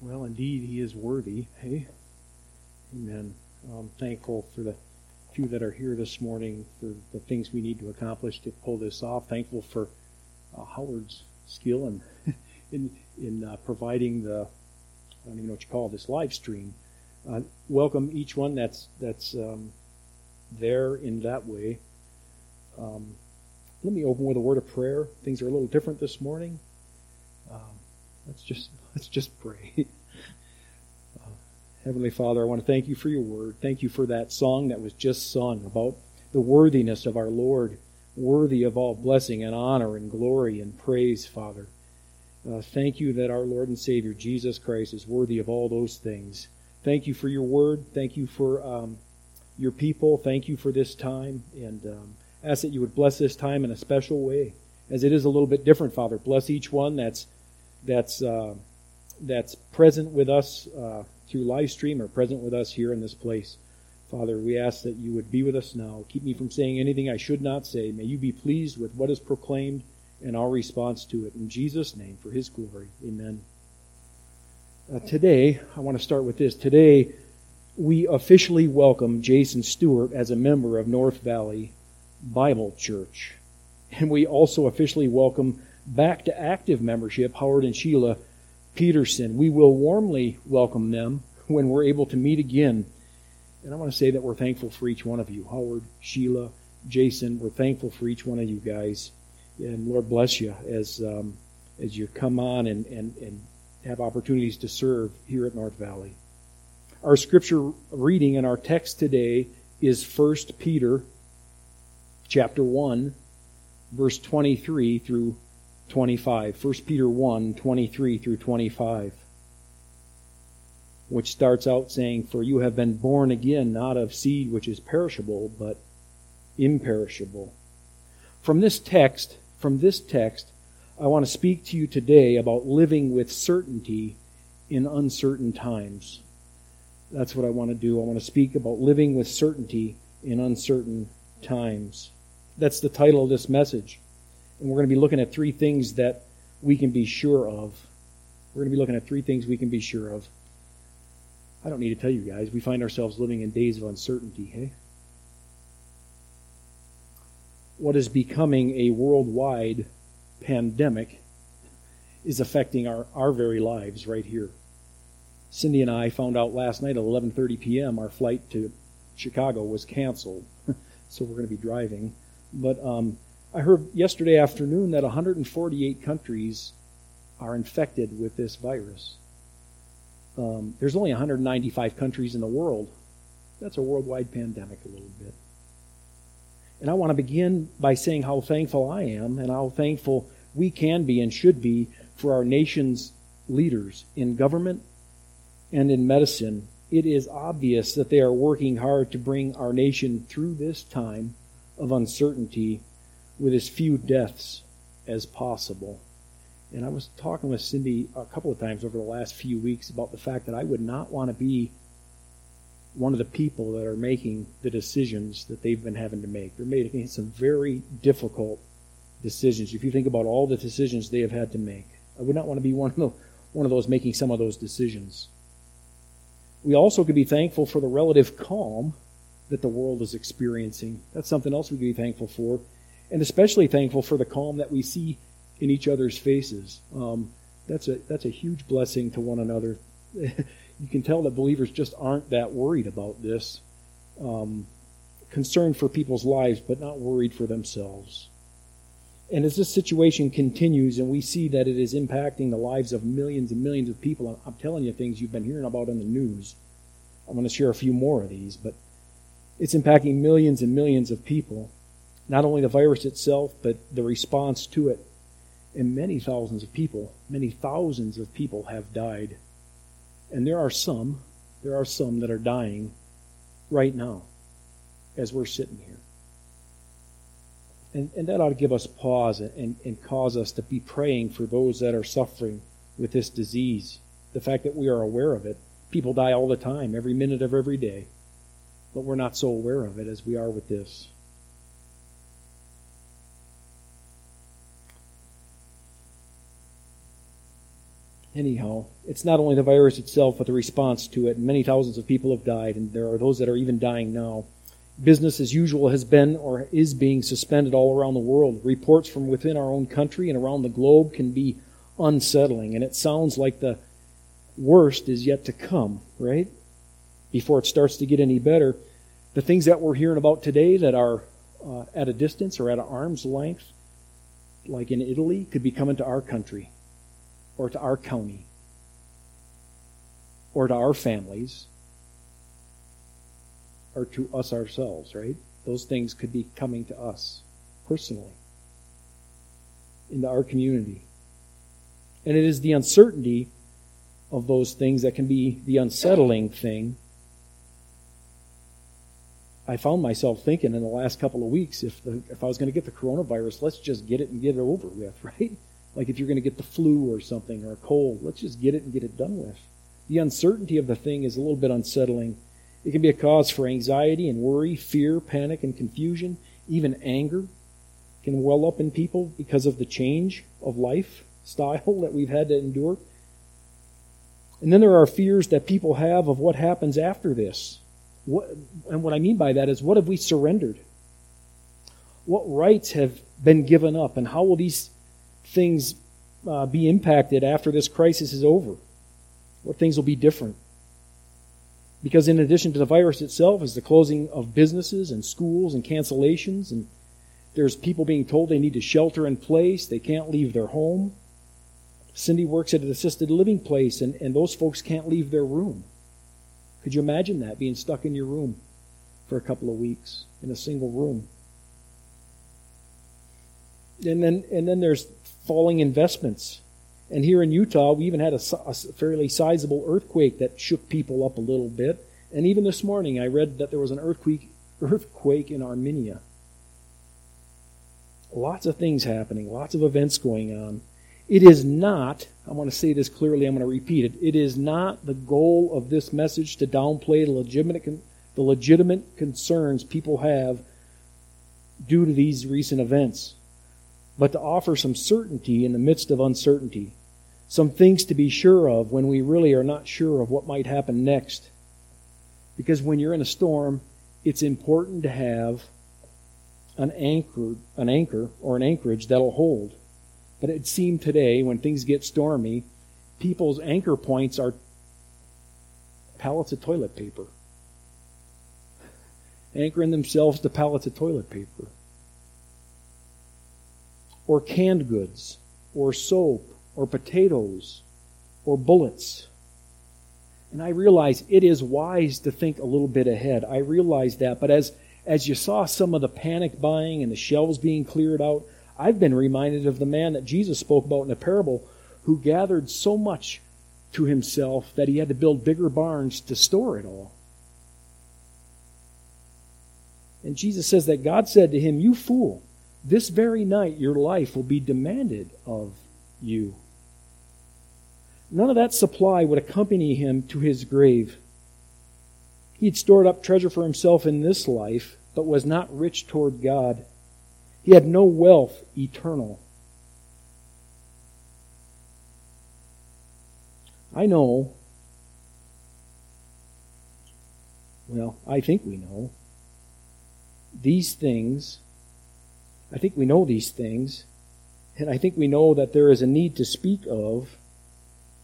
Well, indeed, he is worthy. Hey, amen. I'm thankful for the few that are here this morning for the things we need to accomplish to pull this off. Thankful for uh, Howard's skill in in, in uh, providing the I don't even know what you call this live stream. Uh, welcome each one that's that's um, there in that way. Um, let me open with a word of prayer. Things are a little different this morning. Um, let's just let's just pray. Uh, Heavenly Father, I want to thank you for your word. Thank you for that song that was just sung about the worthiness of our Lord, worthy of all blessing and honor and glory and praise, Father. Uh, thank you that our Lord and Savior Jesus Christ is worthy of all those things. Thank you for your word. Thank you for um, your people. Thank you for this time. And um, ask that you would bless this time in a special way, as it is a little bit different, Father. Bless each one that's that's uh, that's present with us uh, through live stream or present with us here in this place. Father, we ask that you would be with us now. Keep me from saying anything I should not say. May you be pleased with what is proclaimed and our response to it. In Jesus' name, for his glory. Amen. Uh, today, I want to start with this. Today, we officially welcome Jason Stewart as a member of North Valley Bible Church. And we also officially welcome back to active membership Howard and Sheila Peterson. We will warmly welcome them when we're able to meet again. And I want to say that we're thankful for each one of you Howard, Sheila, Jason. We're thankful for each one of you guys. And Lord bless you as, um, as you come on and, and, and have opportunities to serve here at North Valley. Our scripture reading and our text today is 1 Peter chapter 1 verse 23 through 25. 1 Peter 1 23 through 25. Which starts out saying, For you have been born again, not of seed which is perishable, but imperishable. From this text, from this text, I want to speak to you today about living with certainty in uncertain times. That's what I want to do. I want to speak about living with certainty in uncertain times. That's the title of this message. And we're going to be looking at three things that we can be sure of. We're going to be looking at three things we can be sure of. I don't need to tell you guys, we find ourselves living in days of uncertainty, hey? What is becoming a worldwide pandemic is affecting our, our very lives right here. Cindy and I found out last night at 11:30 p.m. our flight to Chicago was canceled, so we're going to be driving. But um, I heard yesterday afternoon that 148 countries are infected with this virus. Um, there's only 195 countries in the world. That's a worldwide pandemic, a little bit. And I want to begin by saying how thankful I am and how thankful we can be and should be for our nation's leaders in government and in medicine. It is obvious that they are working hard to bring our nation through this time of uncertainty with as few deaths as possible. And I was talking with Cindy a couple of times over the last few weeks about the fact that I would not want to be one of the people that are making the decisions that they've been having to make. They're making some very difficult decisions. If you think about all the decisions they have had to make, I would not want to be one of, the, one of those making some of those decisions. We also could be thankful for the relative calm that the world is experiencing. That's something else we could be thankful for. And especially thankful for the calm that we see in each other's faces. Um, that's, a, that's a huge blessing to one another. you can tell that believers just aren't that worried about this. Um, concerned for people's lives, but not worried for themselves. And as this situation continues and we see that it is impacting the lives of millions and millions of people, I'm telling you things you've been hearing about in the news. I'm going to share a few more of these, but it's impacting millions and millions of people. Not only the virus itself, but the response to it. And many thousands of people, many thousands of people have died. And there are some, there are some that are dying right now as we're sitting here. And, and that ought to give us pause and, and cause us to be praying for those that are suffering with this disease. The fact that we are aware of it. People die all the time, every minute of every day but we're not so aware of it as we are with this. Anyhow, it's not only the virus itself, but the response to it. Many thousands of people have died, and there are those that are even dying now. Business as usual has been or is being suspended all around the world. Reports from within our own country and around the globe can be unsettling, and it sounds like the worst is yet to come, right? Before it starts to get any better. The things that we're hearing about today that are uh, at a distance or at an arm's length, like in Italy, could be coming to our country or to our county or to our families or to us ourselves, right? Those things could be coming to us personally, into our community. And it is the uncertainty of those things that can be the unsettling thing. I found myself thinking in the last couple of weeks if the, if I was going to get the coronavirus, let's just get it and get it over with, right? Like if you're going to get the flu or something or a cold, let's just get it and get it done with. The uncertainty of the thing is a little bit unsettling. It can be a cause for anxiety and worry, fear, panic, and confusion, even anger can well up in people because of the change of lifestyle that we've had to endure. And then there are fears that people have of what happens after this. What, and what I mean by that is, what have we surrendered? What rights have been given up? And how will these things uh, be impacted after this crisis is over? What things will be different? Because in addition to the virus itself, is the closing of businesses and schools and cancellations, and there's people being told they need to shelter in place, they can't leave their home. Cindy works at an assisted living place, and, and those folks can't leave their room. Could you imagine that, being stuck in your room for a couple of weeks in a single room? And then, and then there's falling investments. And here in Utah, we even had a, a fairly sizable earthquake that shook people up a little bit. And even this morning, I read that there was an earthquake, earthquake in Armenia. Lots of things happening, lots of events going on. It is not, I want to say this clearly, I'm going to repeat it. It is not the goal of this message to downplay the legitimate, the legitimate concerns people have due to these recent events, but to offer some certainty in the midst of uncertainty. Some things to be sure of when we really are not sure of what might happen next. Because when you're in a storm, it's important to have an anchor, an anchor or an anchorage that'll hold. But it seemed today, when things get stormy, people's anchor points are pallets of toilet paper. Anchoring themselves to pallets of toilet paper. Or canned goods, or soap, or potatoes, or bullets. And I realize it is wise to think a little bit ahead. I realize that. But as, as you saw some of the panic buying and the shelves being cleared out, I've been reminded of the man that Jesus spoke about in a parable who gathered so much to himself that he had to build bigger barns to store it all. And Jesus says that God said to him, You fool, this very night your life will be demanded of you. None of that supply would accompany him to his grave. He had stored up treasure for himself in this life, but was not rich toward God. He had no wealth eternal. I know, well, I think we know, these things, I think we know these things, and I think we know that there is a need to speak of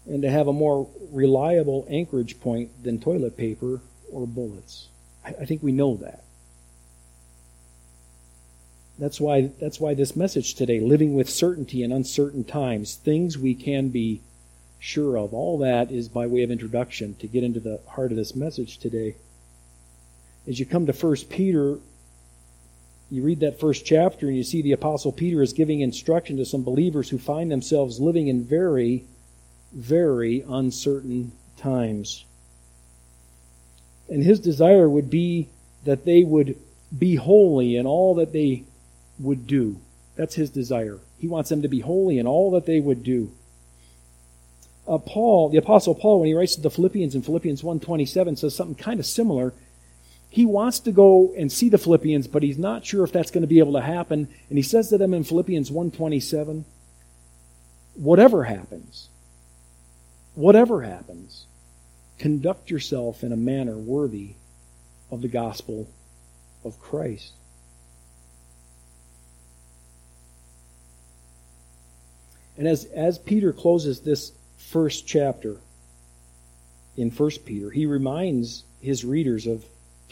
and to have a more reliable anchorage point than toilet paper or bullets. I, think we know that. That's why, that's why this message today, living with certainty in uncertain times, things we can be sure of, all that is by way of introduction to get into the heart of this message today. As you come to 1 Peter, you read that first chapter and you see the Apostle Peter is giving instruction to some believers who find themselves living in very, very uncertain times. And his desire would be that they would be holy in all that they would do. That's his desire. He wants them to be holy in all that they would do. Uh, Paul, the apostle Paul, when he writes to the Philippians in Philippians 1.27, says something kind of similar. He wants to go and see the Philippians, but he's not sure if that's going to be able to happen. And he says to them in Philippians 1.27, whatever happens, whatever happens, conduct yourself in a manner worthy of the gospel of Christ. And as, as Peter closes this first chapter in 1 Peter, he reminds his readers of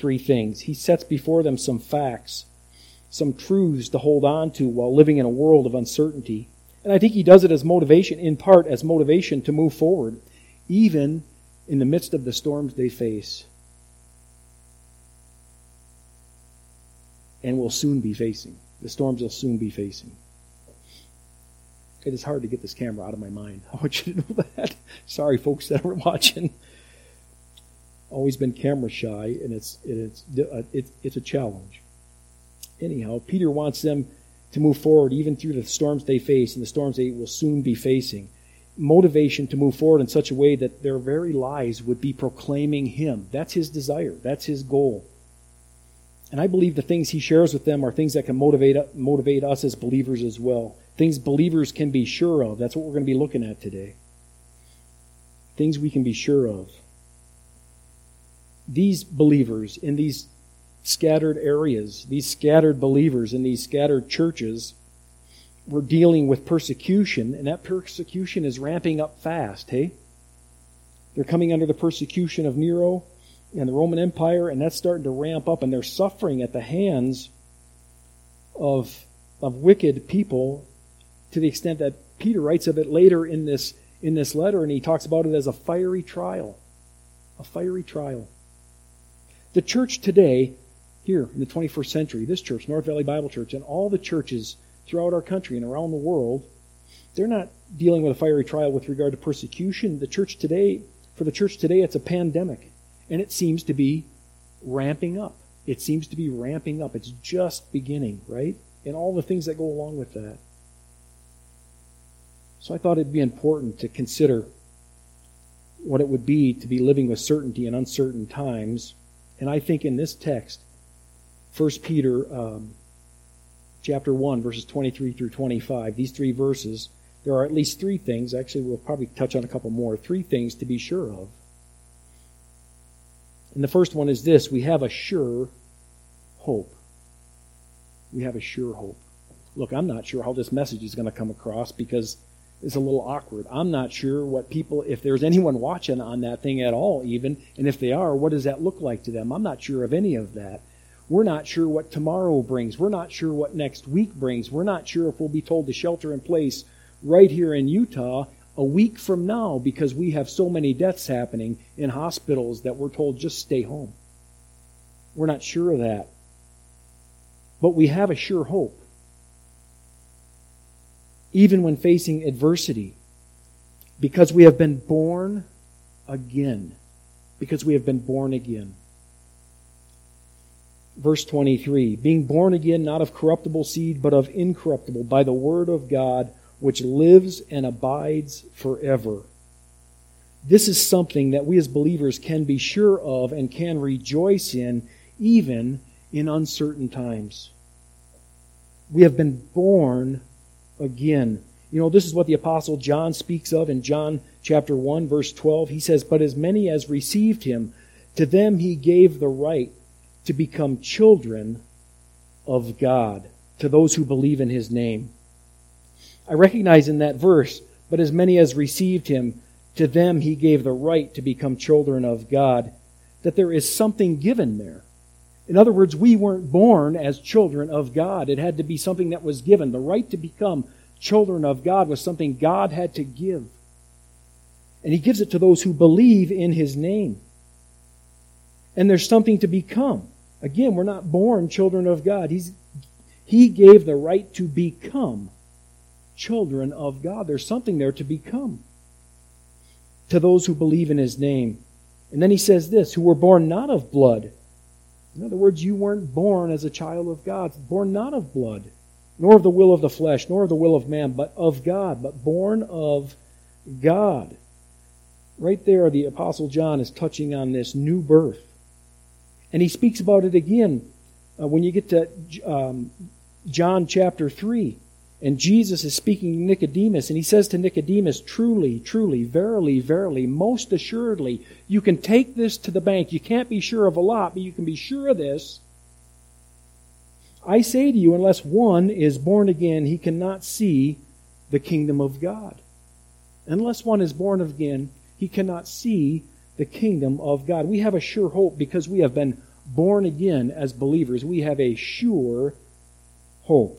three things. He sets before them some facts, some truths to hold on to while living in a world of uncertainty. And I think he does it as motivation, in part as motivation to move forward, even in the midst of the storms they face and will soon be facing. The storms they'll soon be facing. It is hard to get this camera out of my mind. I want you to know that. Sorry, folks that are watching. Always been camera shy, and it's it's uh, it's it's a challenge. Anyhow, Peter wants them to move forward even through the storms they face and the storms they will soon be facing. Motivation to move forward in such a way that their very lives would be proclaiming Him. That's His desire. That's His goal. And I believe the things He shares with them are things that can motivate motivate us as believers as well. Things believers can be sure of. That's what we're going to be looking at today. Things we can be sure of. These believers in these scattered areas, these scattered believers in these scattered churches, were dealing with persecution, and that persecution is ramping up fast, hey? They're coming under the persecution of Nero and the Roman Empire, and that's starting to ramp up, and they're suffering at the hands of, of wicked people to the extent that Peter writes of it later in this, in this letter, and he talks about it as a fiery trial. A fiery trial. The church today, here in the 21st century, this church, North Valley Bible Church, and all the churches throughout our country and around the world, they're not dealing with a fiery trial with regard to persecution. The church today, for the church today, it's a pandemic, and it seems to be ramping up. It seems to be ramping up. It's just beginning, right? And all the things that go along with that. So I thought it'd be important to consider what it would be to be living with certainty in uncertain times. And I think in this text, 1 Peter um, chapter 1, verses 23 through 25, these three verses, there are at least three things. Actually, we'll probably touch on a couple more. Three things to be sure of. And the first one is this we have a sure hope. We have a sure hope. Look, I'm not sure how this message is going to come across because is a little awkward. I'm not sure what people, if there's anyone watching on that thing at all, even, and if they are, what does that look like to them? I'm not sure of any of that. We're not sure what tomorrow brings. We're not sure what next week brings. We're not sure if we'll be told to shelter in place right here in Utah a week from now because we have so many deaths happening in hospitals that we're told just stay home. We're not sure of that. But we have a sure hope even when facing adversity, because we have been born again. Because we have been born again. Verse 23 Being born again, not of corruptible seed, but of incorruptible, by the word of God, which lives and abides forever. This is something that we as believers can be sure of and can rejoice in, even in uncertain times. We have been born again. You know, this is what the Apostle John speaks of in John chapter 1, verse 12. He says, But as many as received him, to them he gave the right to become children of God, to those who believe in his name. I recognize in that verse, but as many as received him, to them he gave the right to become children of God, that there is something given there. In other words, we weren't born as children of God. It had to be something that was given. The right to become children of God was something God had to give. And He gives it to those who believe in His name. And there's something to become. Again, we're not born children of God. He's, he gave the right to become children of God. There's something there to become to those who believe in His name. And then He says this who were born not of blood in other words, you weren't born as a child of God, born not of blood, nor of the will of the flesh, nor of the will of man, but of God, but born of God. Right there, the Apostle John is touching on this new birth. And he speaks about it again uh, when you get to um, John chapter 3. And Jesus is speaking to Nicodemus, and he says to Nicodemus, Truly, truly, verily, verily, most assuredly, you can take this to the bank. You can't be sure of a lot, but you can be sure of this. I say to you, unless one is born again, he cannot see the kingdom of God. Unless one is born again, he cannot see the kingdom of God. We have a sure hope because we have been born again as believers. We have a sure hope.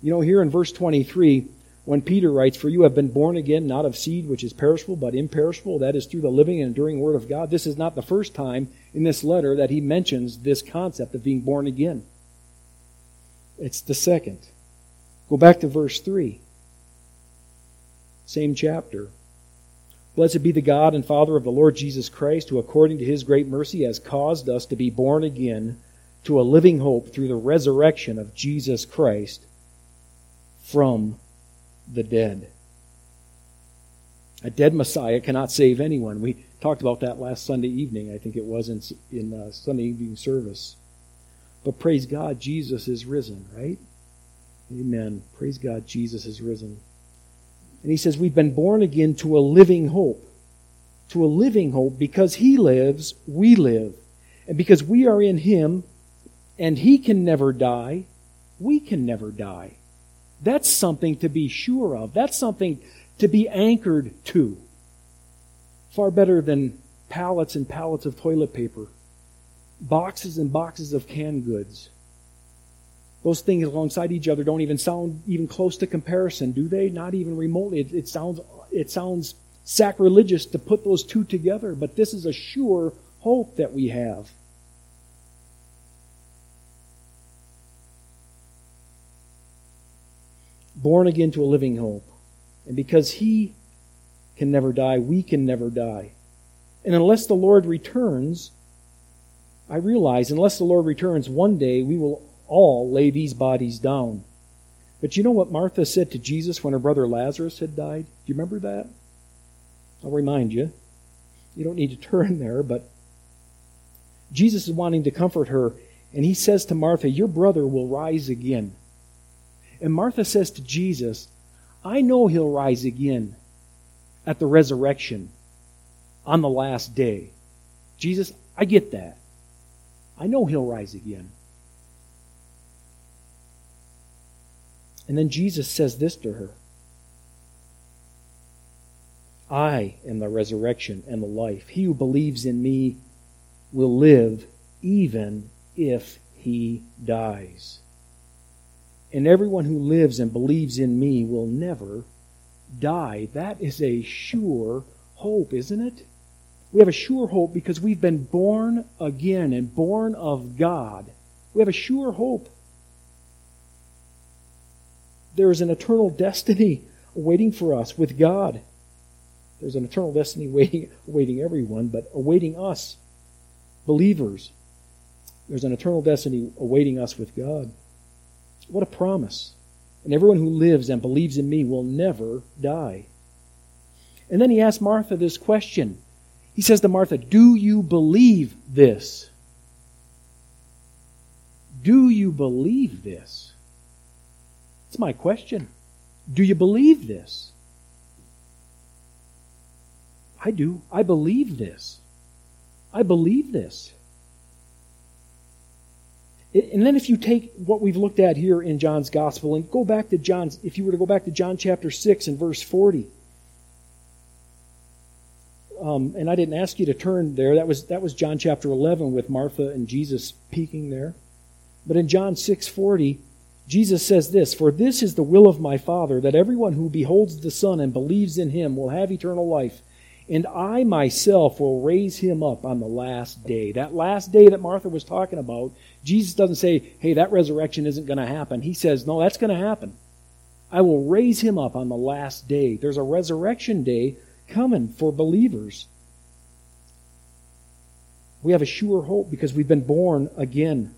You know, here in verse 23, when Peter writes, For you have been born again, not of seed which is perishable, but imperishable, that is through the living and enduring Word of God, this is not the first time in this letter that he mentions this concept of being born again. It's the second. Go back to verse 3. Same chapter. Blessed be the God and Father of the Lord Jesus Christ, who according to his great mercy has caused us to be born again to a living hope through the resurrection of Jesus Christ from the dead. A dead Messiah cannot save anyone. We talked about that last Sunday evening, I think it was in, in uh, Sunday evening service. But praise God, Jesus is risen, right? Amen. Praise God, Jesus is risen. And he says, We've been born again to a living hope. To a living hope because he lives, we live. And because we are in him and he can never die, we can never die. That's something to be sure of. That's something to be anchored to. Far better than pallets and pallets of toilet paper, boxes and boxes of canned goods. Those things alongside each other don't even sound even close to comparison, do they? Not even remotely. It, it sounds it sounds sacrilegious to put those two together, but this is a sure hope that we have. Born again to a living hope. And because he can never die, we can never die. And unless the Lord returns, I realize, unless the Lord returns, one day we will all lay these bodies down. But you know what Martha said to Jesus when her brother Lazarus had died? Do you remember that? I'll remind you. You don't need to turn there, but Jesus is wanting to comfort her, and he says to Martha, Your brother will rise again. And Martha says to Jesus, I know he'll rise again at the resurrection on the last day. Jesus, I get that. I know he'll rise again. And then Jesus says this to her I am the resurrection and the life. He who believes in me will live even if he dies. And everyone who lives and believes in me will never die. That is a sure hope, isn't it? We have a sure hope because we've been born again and born of God. We have a sure hope. There is an eternal destiny waiting for us with God. There's an eternal destiny waiting, awaiting everyone, but awaiting us, believers. There's an eternal destiny awaiting us with God. What a promise. And everyone who lives and believes in me will never die. And then he asks Martha this question. He says to Martha, Do you believe this? Do you believe this? It's my question. Do you believe this? I do. I believe this. I believe this. And then if you take what we've looked at here in John's gospel and go back to John's, if you were to go back to John chapter 6 and verse 40, um, and I didn't ask you to turn there. That was that was John chapter 11 with Martha and Jesus speaking there. But in John 6:40, Jesus says this, "For this is the will of my Father, that everyone who beholds the Son and believes in him will have eternal life, and I myself will raise him up on the last day. That last day that Martha was talking about, Jesus doesn't say, hey, that resurrection isn't going to happen. He says, no, that's going to happen. I will raise him up on the last day. There's a resurrection day coming for believers. We have a sure hope because we've been born again.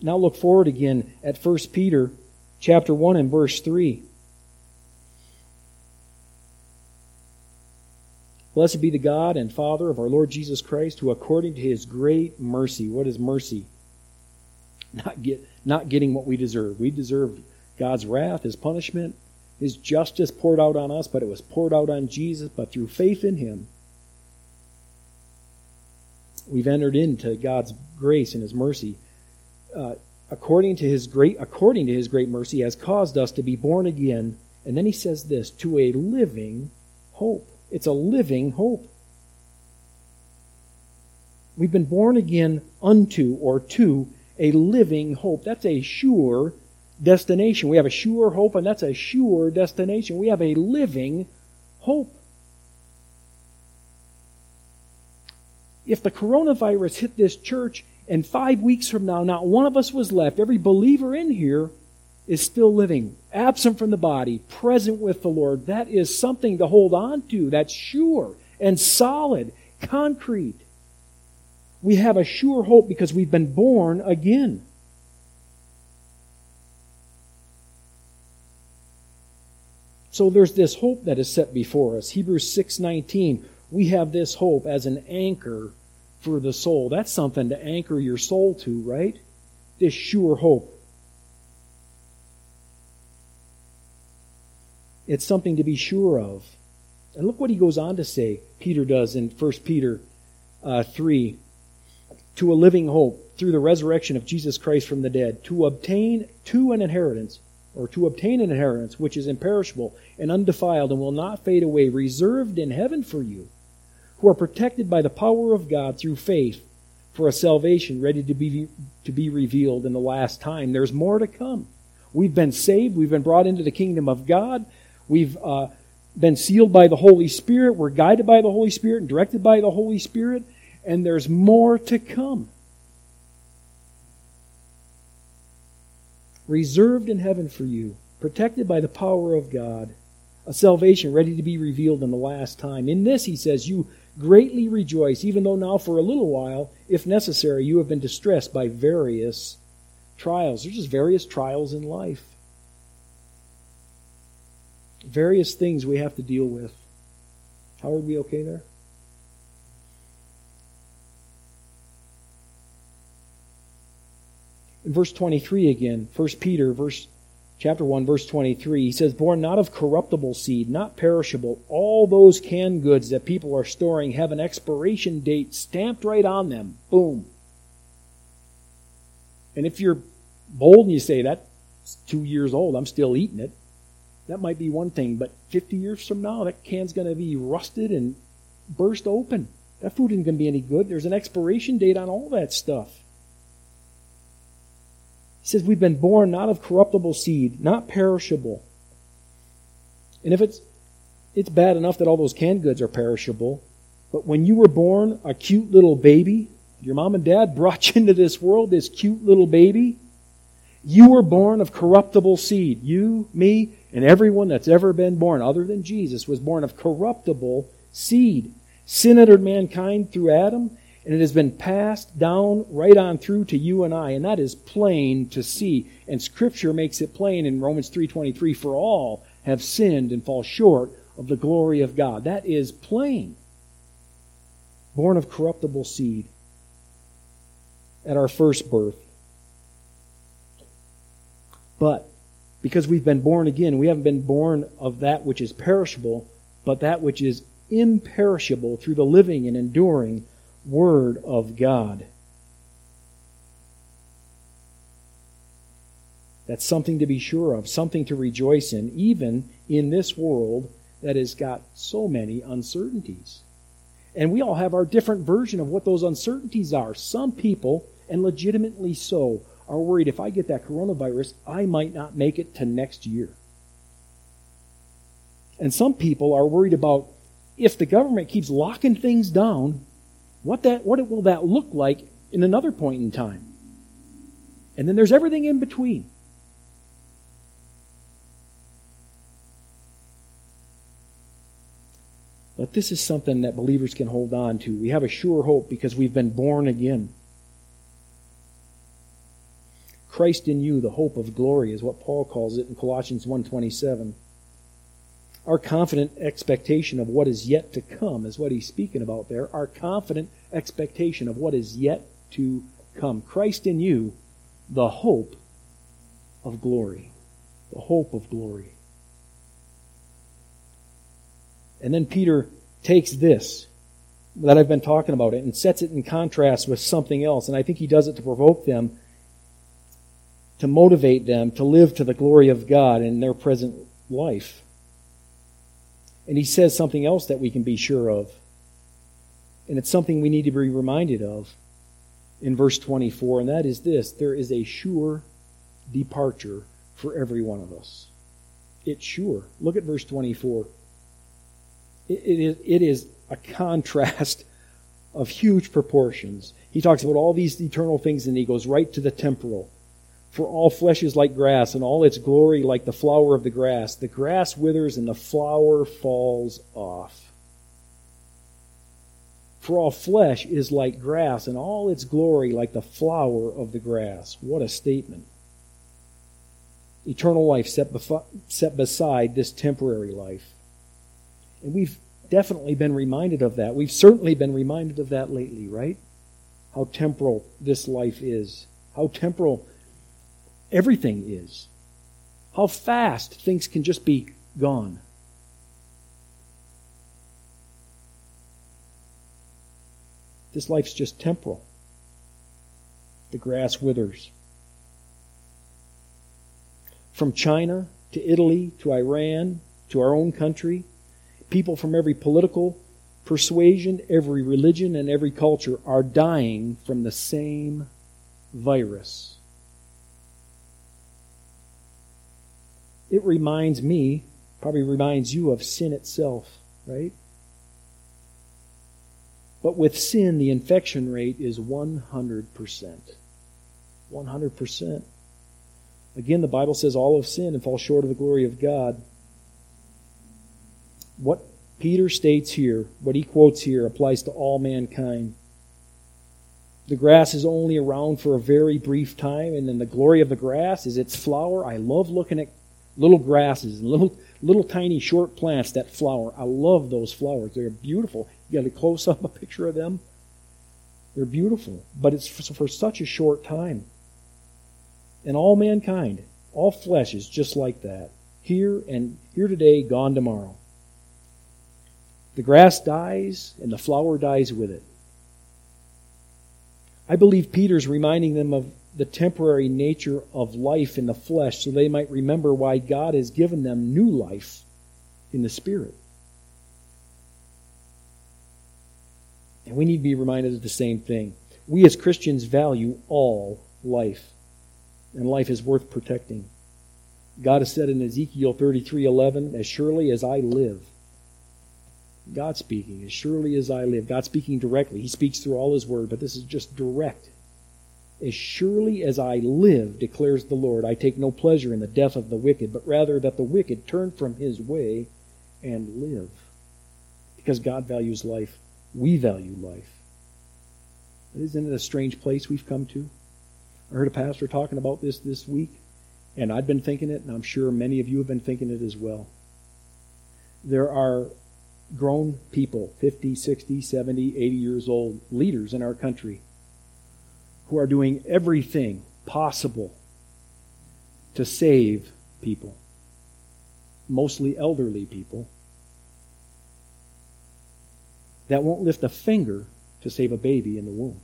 Now look forward again at 1 Peter chapter 1 and verse 3. Blessed be the God and Father of our Lord Jesus Christ, who according to his great mercy, what is mercy? not get not getting what we deserve. We deserve God's wrath, his punishment, his justice poured out on us, but it was poured out on Jesus, but through faith in him we've entered into God's grace and his mercy. Uh, according to his great according to his great mercy has caused us to be born again and then he says this to a living hope it's a living hope. We've been born again unto or to a living hope. That's a sure destination. We have a sure hope and that's a sure destination. We have a living hope. If the coronavirus hit this church and five weeks from now, not one of us was left. Every believer in here is still living, absent from the body, present with the Lord. That is something to hold on to. That's sure and solid, concrete. We have a sure hope because we've been born again. So there's this hope that is set before us. Hebrews 6:19. We have this hope as an anchor for the soul. That's something to anchor your soul to, right? This sure hope. It's something to be sure of. And look what he goes on to say, Peter does in 1 Peter uh, 3 to a living hope through the resurrection of Jesus Christ from the dead, to obtain to an inheritance, or to obtain an inheritance which is imperishable and undefiled and will not fade away, reserved in heaven for you who are protected by the power of God through faith for a salvation ready to be, to be revealed in the last time. There's more to come. We've been saved. We've been brought into the kingdom of God. We've uh, been sealed by the Holy Spirit. We're guided by the Holy Spirit and directed by the Holy Spirit. And there's more to come. Reserved in heaven for you, protected by the power of God, a salvation ready to be revealed in the last time. In this, he says, you Greatly rejoice, even though now for a little while, if necessary, you have been distressed by various trials. There's just various trials in life. Various things we have to deal with. Howard, we okay there? In verse 23 again, 1 Peter, verse chapter 1 verse 23 he says born not of corruptible seed not perishable all those canned goods that people are storing have an expiration date stamped right on them boom and if you're bold and you say that's two years old i'm still eating it that might be one thing but 50 years from now that can's going to be rusted and burst open that food isn't going to be any good there's an expiration date on all that stuff he says, We've been born not of corruptible seed, not perishable. And if it's it's bad enough that all those canned goods are perishable, but when you were born a cute little baby, your mom and dad brought you into this world, this cute little baby, you were born of corruptible seed. You, me, and everyone that's ever been born, other than Jesus, was born of corruptible seed. Sin entered mankind through Adam, and it has been passed down right on through to you and I, and that is plain to see. And Scripture makes it plain in Romans 3.23, for all have sinned and fall short of the glory of God. That is plain. Born of corruptible seed at our first birth. But because we've been born again, we haven't been born of that which is perishable, but that which is imperishable through the living and enduring Word of God. That's something to be sure of, something to rejoice in, even in this world that has got so many uncertainties. And we all have our different version of what those uncertainties are. Some people, and legitimately so, are worried if I get that coronavirus, I might not make it to next year. And some people are worried about if the government keeps locking things down, what, that, what will that look like in another point in time? And then there's everything in between. But this is something that believers can hold on to. We have a sure hope because we've been born again. Christ in you, the hope of glory, is what Paul calls it in Colossians 1.27. Our confident expectation of what is yet to come is what he's speaking about there. Our confident expectation of what is yet to come. Christ in you, the hope of glory. The hope of glory. And then Peter takes this that I've been talking about it and sets it in contrast with something else. And I think he does it to provoke them, to motivate them to live to the glory of God in their present life. And he says something else that we can be sure of. And it's something we need to be reminded of in verse 24, and that is this there is a sure departure for every one of us. It's sure. Look at verse 24. It, it, is, it is a contrast of huge proportions. He talks about all these eternal things and he goes right to the temporal. For all flesh is like grass, and all its glory like the flower of the grass. The grass withers and the flower falls off. For all flesh is like grass, and all its glory like the flower of the grass. What a statement. Eternal life set, bef- set beside this temporary life. And we've definitely been reminded of that. We've certainly been reminded of that lately, right? How temporal this life is. How temporal everything is. How fast things can just be gone. This life's just temporal. The grass withers. From China to Italy to Iran to our own country, people from every political persuasion, every religion, and every culture are dying from the same virus. It reminds me, probably reminds you of sin itself, right? But with sin, the infection rate is 100%. 100%. Again, the Bible says all of sin and fall short of the glory of God. What Peter states here, what he quotes here, applies to all mankind. The grass is only around for a very brief time, and then the glory of the grass is its flower. I love looking at little grasses and little little tiny short plants that flower. I love those flowers. They're beautiful. You got a close up a picture of them. They're beautiful, but it's for, for such a short time. And all mankind, all flesh is just like that. Here and here today, gone tomorrow. The grass dies and the flower dies with it. I believe Peter's reminding them of the temporary nature of life in the flesh so they might remember why God has given them new life in the Spirit. And we need to be reminded of the same thing. We as Christians value all life, and life is worth protecting. God has said in Ezekiel 33:11, "As surely as I live." God speaking, "As surely as I live." God speaking directly. He speaks through all his word, but this is just direct as surely as I live, declares the Lord, I take no pleasure in the death of the wicked, but rather that the wicked turn from his way and live. Because God values life, we value life. Isn't it a strange place we've come to? I heard a pastor talking about this this week, and I've been thinking it, and I'm sure many of you have been thinking it as well. There are grown people, 50, 60, 70, 80 years old, leaders in our country who are doing everything possible to save people, mostly elderly people, that won't lift a finger to save a baby in the womb.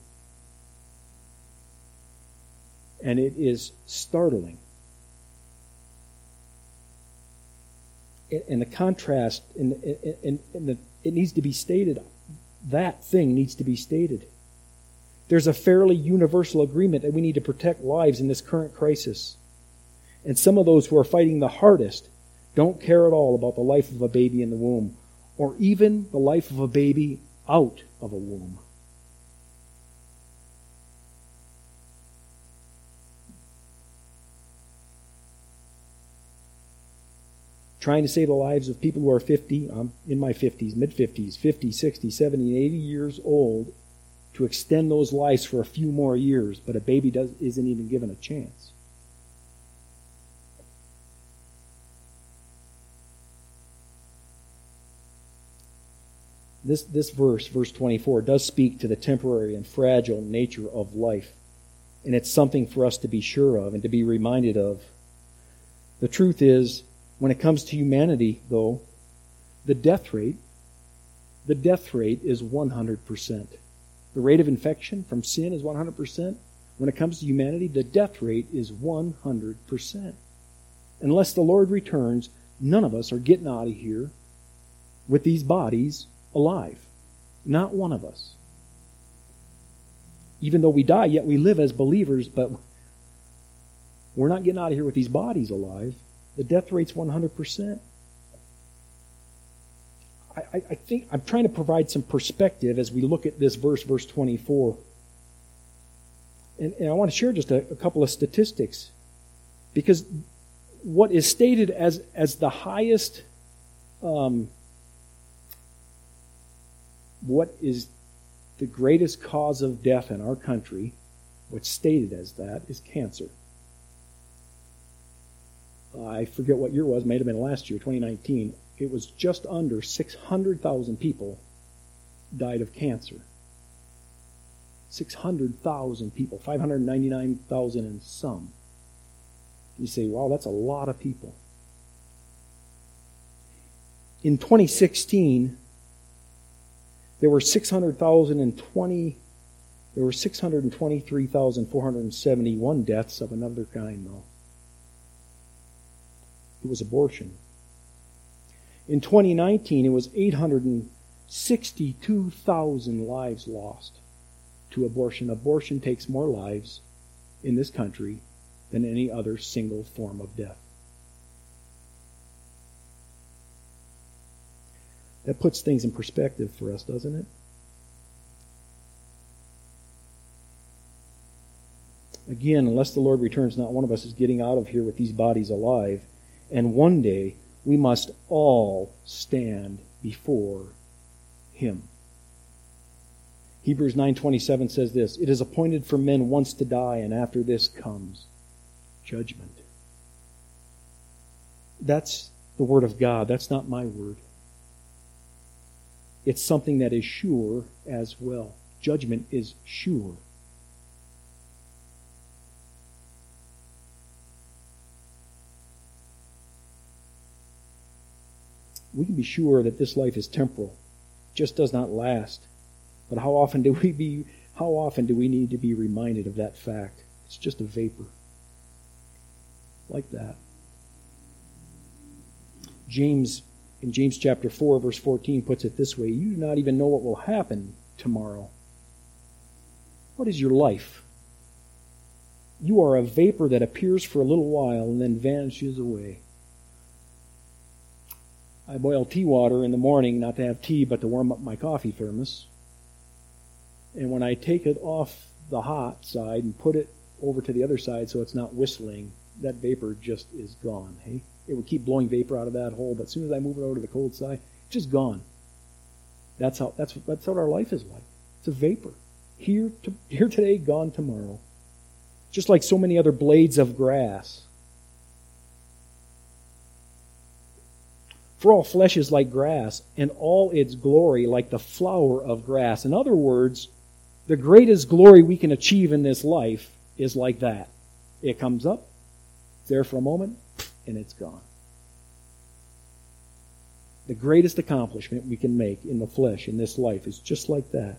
And it is startling. And the contrast, and, the, it needs to be stated, that thing needs to be stated there's a fairly universal agreement that we need to protect lives in this current crisis. And some of those who are fighting the hardest don't care at all about the life of a baby in the womb or even the life of a baby out of a womb. Trying to save the lives of people who are 50, I'm in my 50s, mid 50s, 50, 60, 70, 80 years old to extend those lives for a few more years, but a baby does, isn't even given a chance. This, this verse, verse 24, does speak to the temporary and fragile nature of life. And it's something for us to be sure of and to be reminded of. The truth is, when it comes to humanity, though, the death rate, the death rate is 100%. The rate of infection from sin is 100%. When it comes to humanity, the death rate is 100%. Unless the Lord returns, none of us are getting out of here with these bodies alive. Not one of us. Even though we die, yet we live as believers, but we're not getting out of here with these bodies alive. The death rate's 100%. I, I, think I'm trying to provide some perspective as we look at this verse, verse 24. And, and I want to share just a, a couple of statistics. Because what is stated as, as the highest, um, what is the greatest cause of death in our country, what's stated as that, is cancer. I forget what year it was, may have been last year, 2019. It was just under 600,000 people died of cancer. 600,000 people, 599,000 and some. You say, wow, that's a lot of people. In 2016, there were 600,020 there were 623,471 deaths of another kind though. It was abortion. In 2019, it was 862,000 lives lost to abortion. Abortion takes more lives in this country than any other single form of death. That puts things in perspective for us, doesn't it? Again, unless the Lord returns, not one of us is getting out of here with these bodies alive. And one day, we must all stand before Him. Hebrews 9:27 says this, "It is appointed for men once to die, and after this comes judgment." That's the word of God. That's not my word. It's something that is sure as well. Judgment is sure. We can be sure that this life is temporal, it just does not last. But how often do we be how often do we need to be reminded of that fact? It's just a vapor. Like that. James in James chapter 4, verse 14, puts it this way You do not even know what will happen tomorrow. What is your life? You are a vapor that appears for a little while and then vanishes away. I boil tea water in the morning, not to have tea, but to warm up my coffee thermos. And when I take it off the hot side and put it over to the other side so it's not whistling, that vapor just is gone. Hey? It would keep blowing vapor out of that hole, but as soon as I move it over to the cold side, it's just gone. That's how that's that's what our life is like. It's a vapor. Here to, here today, gone tomorrow. Just like so many other blades of grass. For all flesh is like grass, and all its glory like the flower of grass. In other words, the greatest glory we can achieve in this life is like that. It comes up, it's there for a moment, and it's gone. The greatest accomplishment we can make in the flesh in this life is just like that.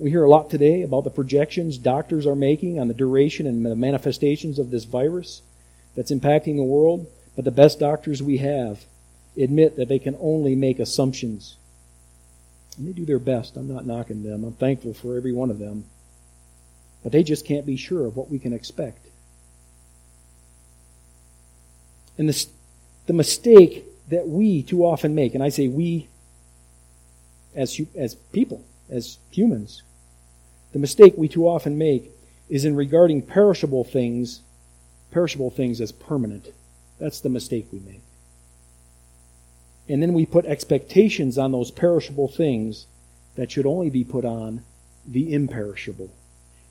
We hear a lot today about the projections doctors are making on the duration and the manifestations of this virus that's impacting the world, but the best doctors we have admit that they can only make assumptions. And they do their best. I'm not knocking them. I'm thankful for every one of them. But they just can't be sure of what we can expect. And the, the mistake that we too often make, and I say we as, as people, as humans, the mistake we too often make is in regarding perishable things, perishable things as permanent. That's the mistake we make. And then we put expectations on those perishable things that should only be put on the imperishable.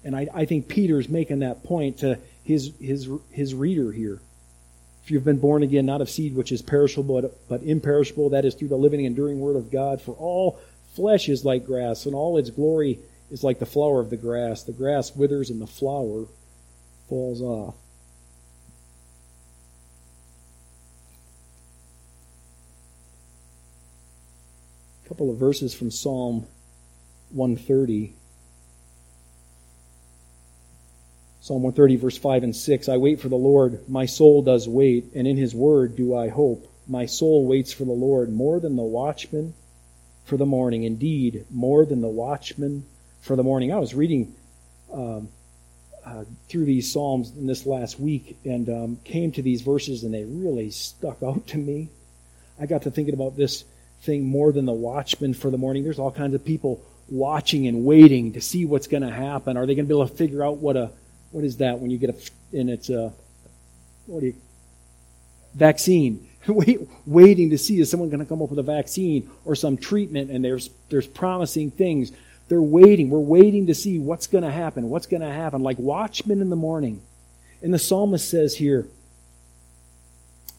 And I, I think Peter's making that point to his, his, his reader here. If you've been born again, not of seed which is perishable, but, but imperishable, that is through the living enduring word of God, for all flesh is like grass, and all its glory is like the flower of the grass. The grass withers and the flower falls off. A couple of verses from Psalm 130. Psalm 130, verse 5 and 6 I wait for the Lord, my soul does wait, and in his word do I hope. My soul waits for the Lord more than the watchman for the morning. Indeed, more than the watchman for the morning. I was reading um, uh, through these Psalms in this last week and um, came to these verses, and they really stuck out to me. I got to thinking about this thing more than the watchman for the morning. There's all kinds of people watching and waiting to see what's going to happen. Are they going to be able to figure out what a what is that when you get a and it's a what do you vaccine? Wait, waiting to see is someone going to come up with a vaccine or some treatment, and there's there's promising things. They're waiting. We're waiting to see what's going to happen. What's going to happen? Like watchmen in the morning. And the psalmist says here,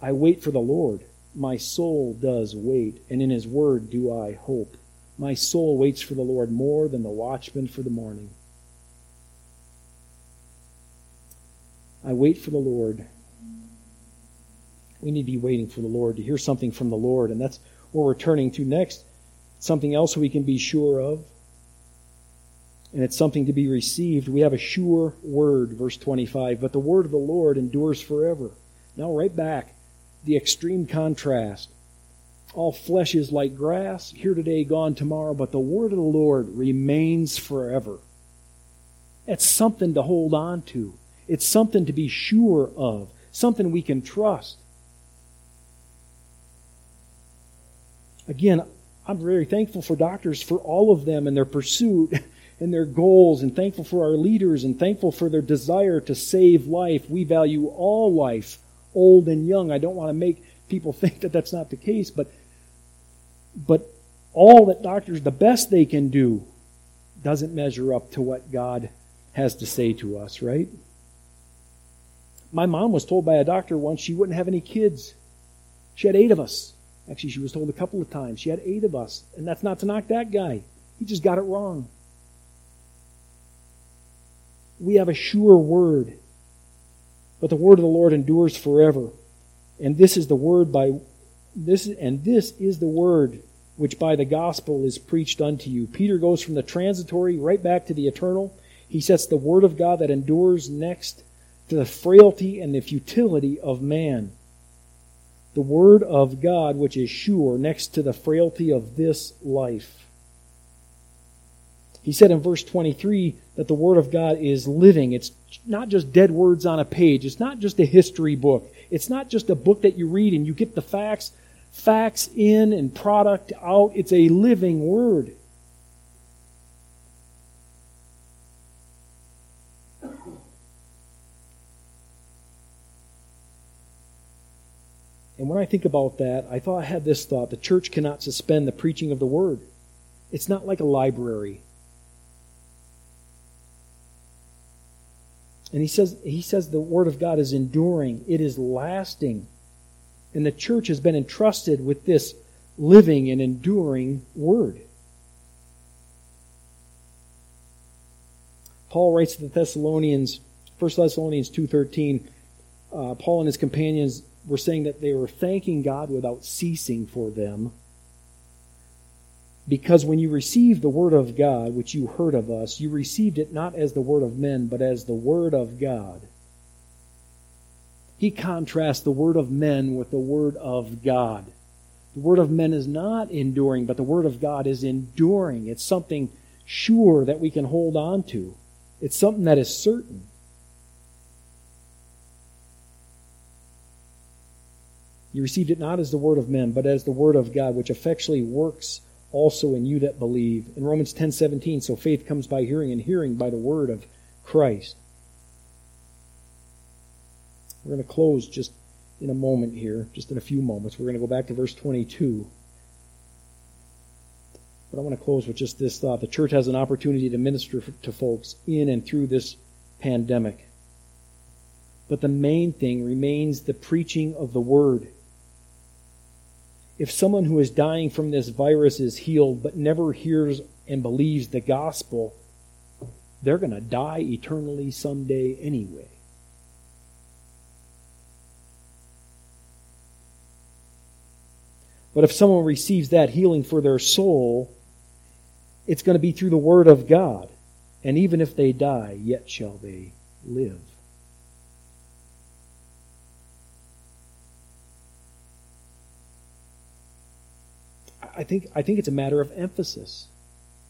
I wait for the Lord. My soul does wait, and in his word do I hope. My soul waits for the Lord more than the watchman for the morning. I wait for the Lord. We need to be waiting for the Lord to hear something from the Lord, and that's where we're turning to next. Something else we can be sure of, and it's something to be received. We have a sure word, verse 25, but the word of the Lord endures forever. Now, right back, the extreme contrast. All flesh is like grass, here today, gone tomorrow, but the word of the Lord remains forever. It's something to hold on to. It's something to be sure of, something we can trust. Again, I'm very thankful for doctors, for all of them and their pursuit and their goals, and thankful for our leaders, and thankful for their desire to save life. We value all life, old and young. I don't want to make people think that that's not the case, but but all that doctors, the best they can do, doesn't measure up to what God has to say to us, right? My mom was told by a doctor once she wouldn't have any kids. She had eight of us. Actually, she was told a couple of times. She had eight of us. And that's not to knock that guy. He just got it wrong. We have a sure word. But the word of the Lord endures forever. And this is the word by this and this is the word which by the gospel is preached unto you. Peter goes from the transitory right back to the eternal. He sets the word of God that endures next to the frailty and the futility of man. The Word of God, which is sure, next to the frailty of this life. He said in verse 23 that the Word of God is living. It's not just dead words on a page. It's not just a history book. It's not just a book that you read and you get the facts, facts in and product out. It's a living Word. And when I think about that, I thought I had this thought the church cannot suspend the preaching of the word. It's not like a library. And he says he says the word of God is enduring, it is lasting. And the church has been entrusted with this living and enduring word. Paul writes to the Thessalonians, 1 Thessalonians 2.13, uh, Paul and his companions were saying that they were thanking God without ceasing for them. Because when you received the word of God, which you heard of us, you received it not as the word of men, but as the word of God. He contrasts the word of men with the word of God. The word of men is not enduring, but the word of God is enduring. It's something sure that we can hold on to. It's something that is certain. You received it not as the word of men, but as the word of God, which effectually works also in you that believe. In Romans 10:17, so faith comes by hearing and hearing by the word of Christ. We're going to close just in a moment here, just in a few moments. We're going to go back to verse 22. But I want to close with just this thought. The church has an opportunity to minister to folks in and through this pandemic. But the main thing remains the preaching of the word. If someone who is dying from this virus is healed but never hears and believes the gospel, they're going to die eternally someday anyway. But if someone receives that healing for their soul, it's going to be through the Word of God. And even if they die, yet shall they live. I think, I think it's a matter of emphasis.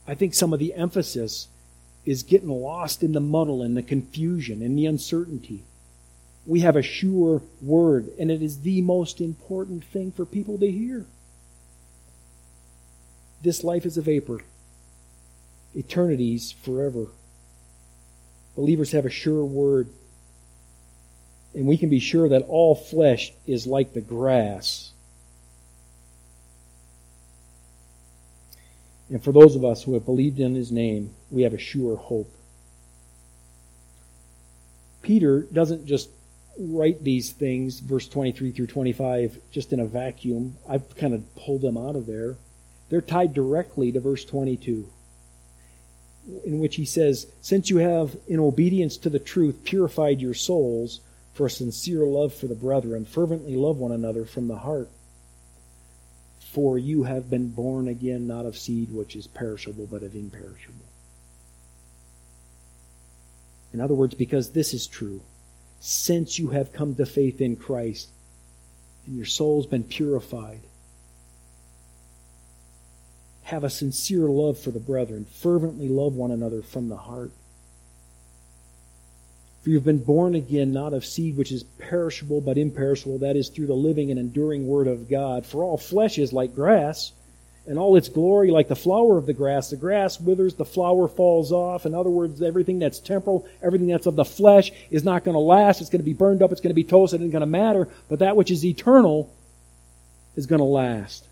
I think some of the emphasis is getting lost in the muddle and the confusion and the uncertainty. We have a sure word, and it is the most important thing for people to hear. This life is a vapor, eternity's forever. Believers have a sure word, and we can be sure that all flesh is like the grass. And for those of us who have believed in his name, we have a sure hope. Peter doesn't just write these things, verse 23 through 25, just in a vacuum. I've kind of pulled them out of there. They're tied directly to verse 22, in which he says, Since you have, in obedience to the truth, purified your souls for a sincere love for the brethren, fervently love one another from the heart. For you have been born again, not of seed which is perishable, but of imperishable. In other words, because this is true, since you have come to faith in Christ, and your soul's been purified, have a sincere love for the brethren, fervently love one another from the heart. For you've been born again, not of seed which is perishable, but imperishable, that is, through the living and enduring Word of God. For all flesh is like grass, and all its glory like the flower of the grass. The grass withers, the flower falls off. In other words, everything that's temporal, everything that's of the flesh is not going to last. It's going to be burned up, it's going to be toasted, it isn't going to matter. But that which is eternal is going to last.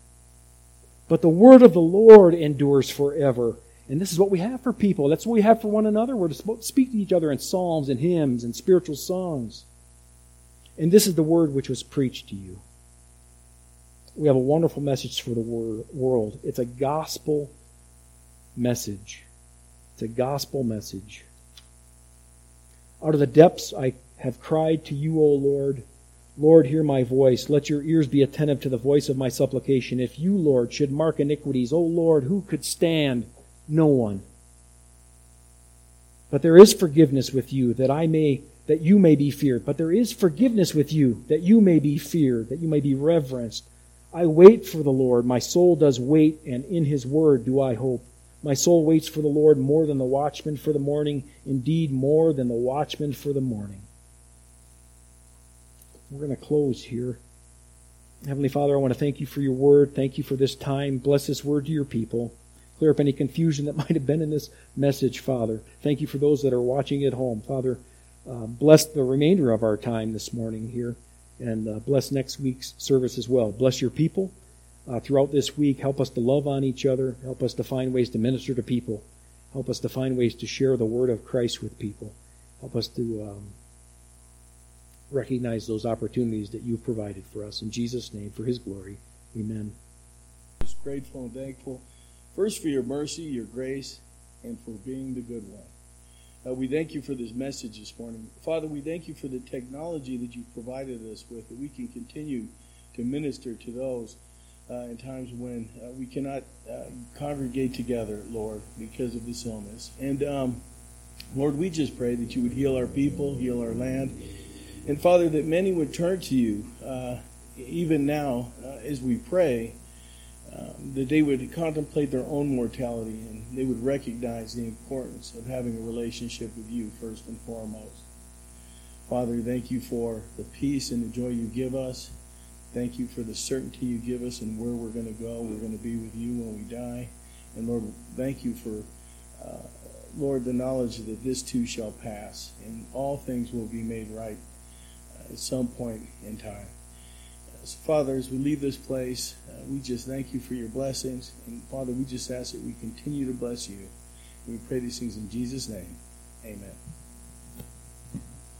But the word of the Lord endures forever. And this is what we have for people. That's what we have for one another. We're to speak to each other in psalms and hymns and spiritual songs. And this is the word which was preached to you. We have a wonderful message for the world. It's a gospel message. It's a gospel message. Out of the depths I have cried to you, O Lord. Lord, hear my voice. Let your ears be attentive to the voice of my supplication. If you, Lord, should mark iniquities, O Lord, who could stand? No one. But there is forgiveness with you that I may that you may be feared. But there is forgiveness with you that you may be feared, that you may be reverenced. I wait for the Lord. My soul does wait, and in his word do I hope. My soul waits for the Lord more than the watchman for the morning, indeed more than the watchman for the morning. We're going to close here. Heavenly Father, I want to thank you for your word. Thank you for this time. Bless this word to your people. Clear up any confusion that might have been in this message, Father. Thank you for those that are watching at home. Father, uh, bless the remainder of our time this morning here and uh, bless next week's service as well. Bless your people uh, throughout this week. Help us to love on each other. Help us to find ways to minister to people. Help us to find ways to share the word of Christ with people. Help us to um, recognize those opportunities that you've provided for us. In Jesus' name, for his glory. Amen. Just grateful and thankful, first for your mercy, your grace, and for being the good one. Uh, we thank you for this message this morning. Father, we thank you for the technology that you've provided us with, that we can continue to minister to those uh, in times when uh, we cannot uh, congregate together, Lord, because of this illness. And um, Lord, we just pray that you would heal our people, heal our land, and Father, that many would turn to you uh, even now uh, as we pray um, that they would contemplate their own mortality and they would recognize the importance of having a relationship with you first and foremost. Father, thank you for the peace and the joy you give us. Thank you for the certainty you give us and where we're going to go. We're going to be with you when we die. And Lord, thank you for, uh, Lord, the knowledge that this too shall pass and all things will be made right uh, at some point in time. So, Father, as we leave this place, uh, we just thank you for your blessings. And Father, we just ask that we continue to bless you. And we pray these things in Jesus' name. Amen.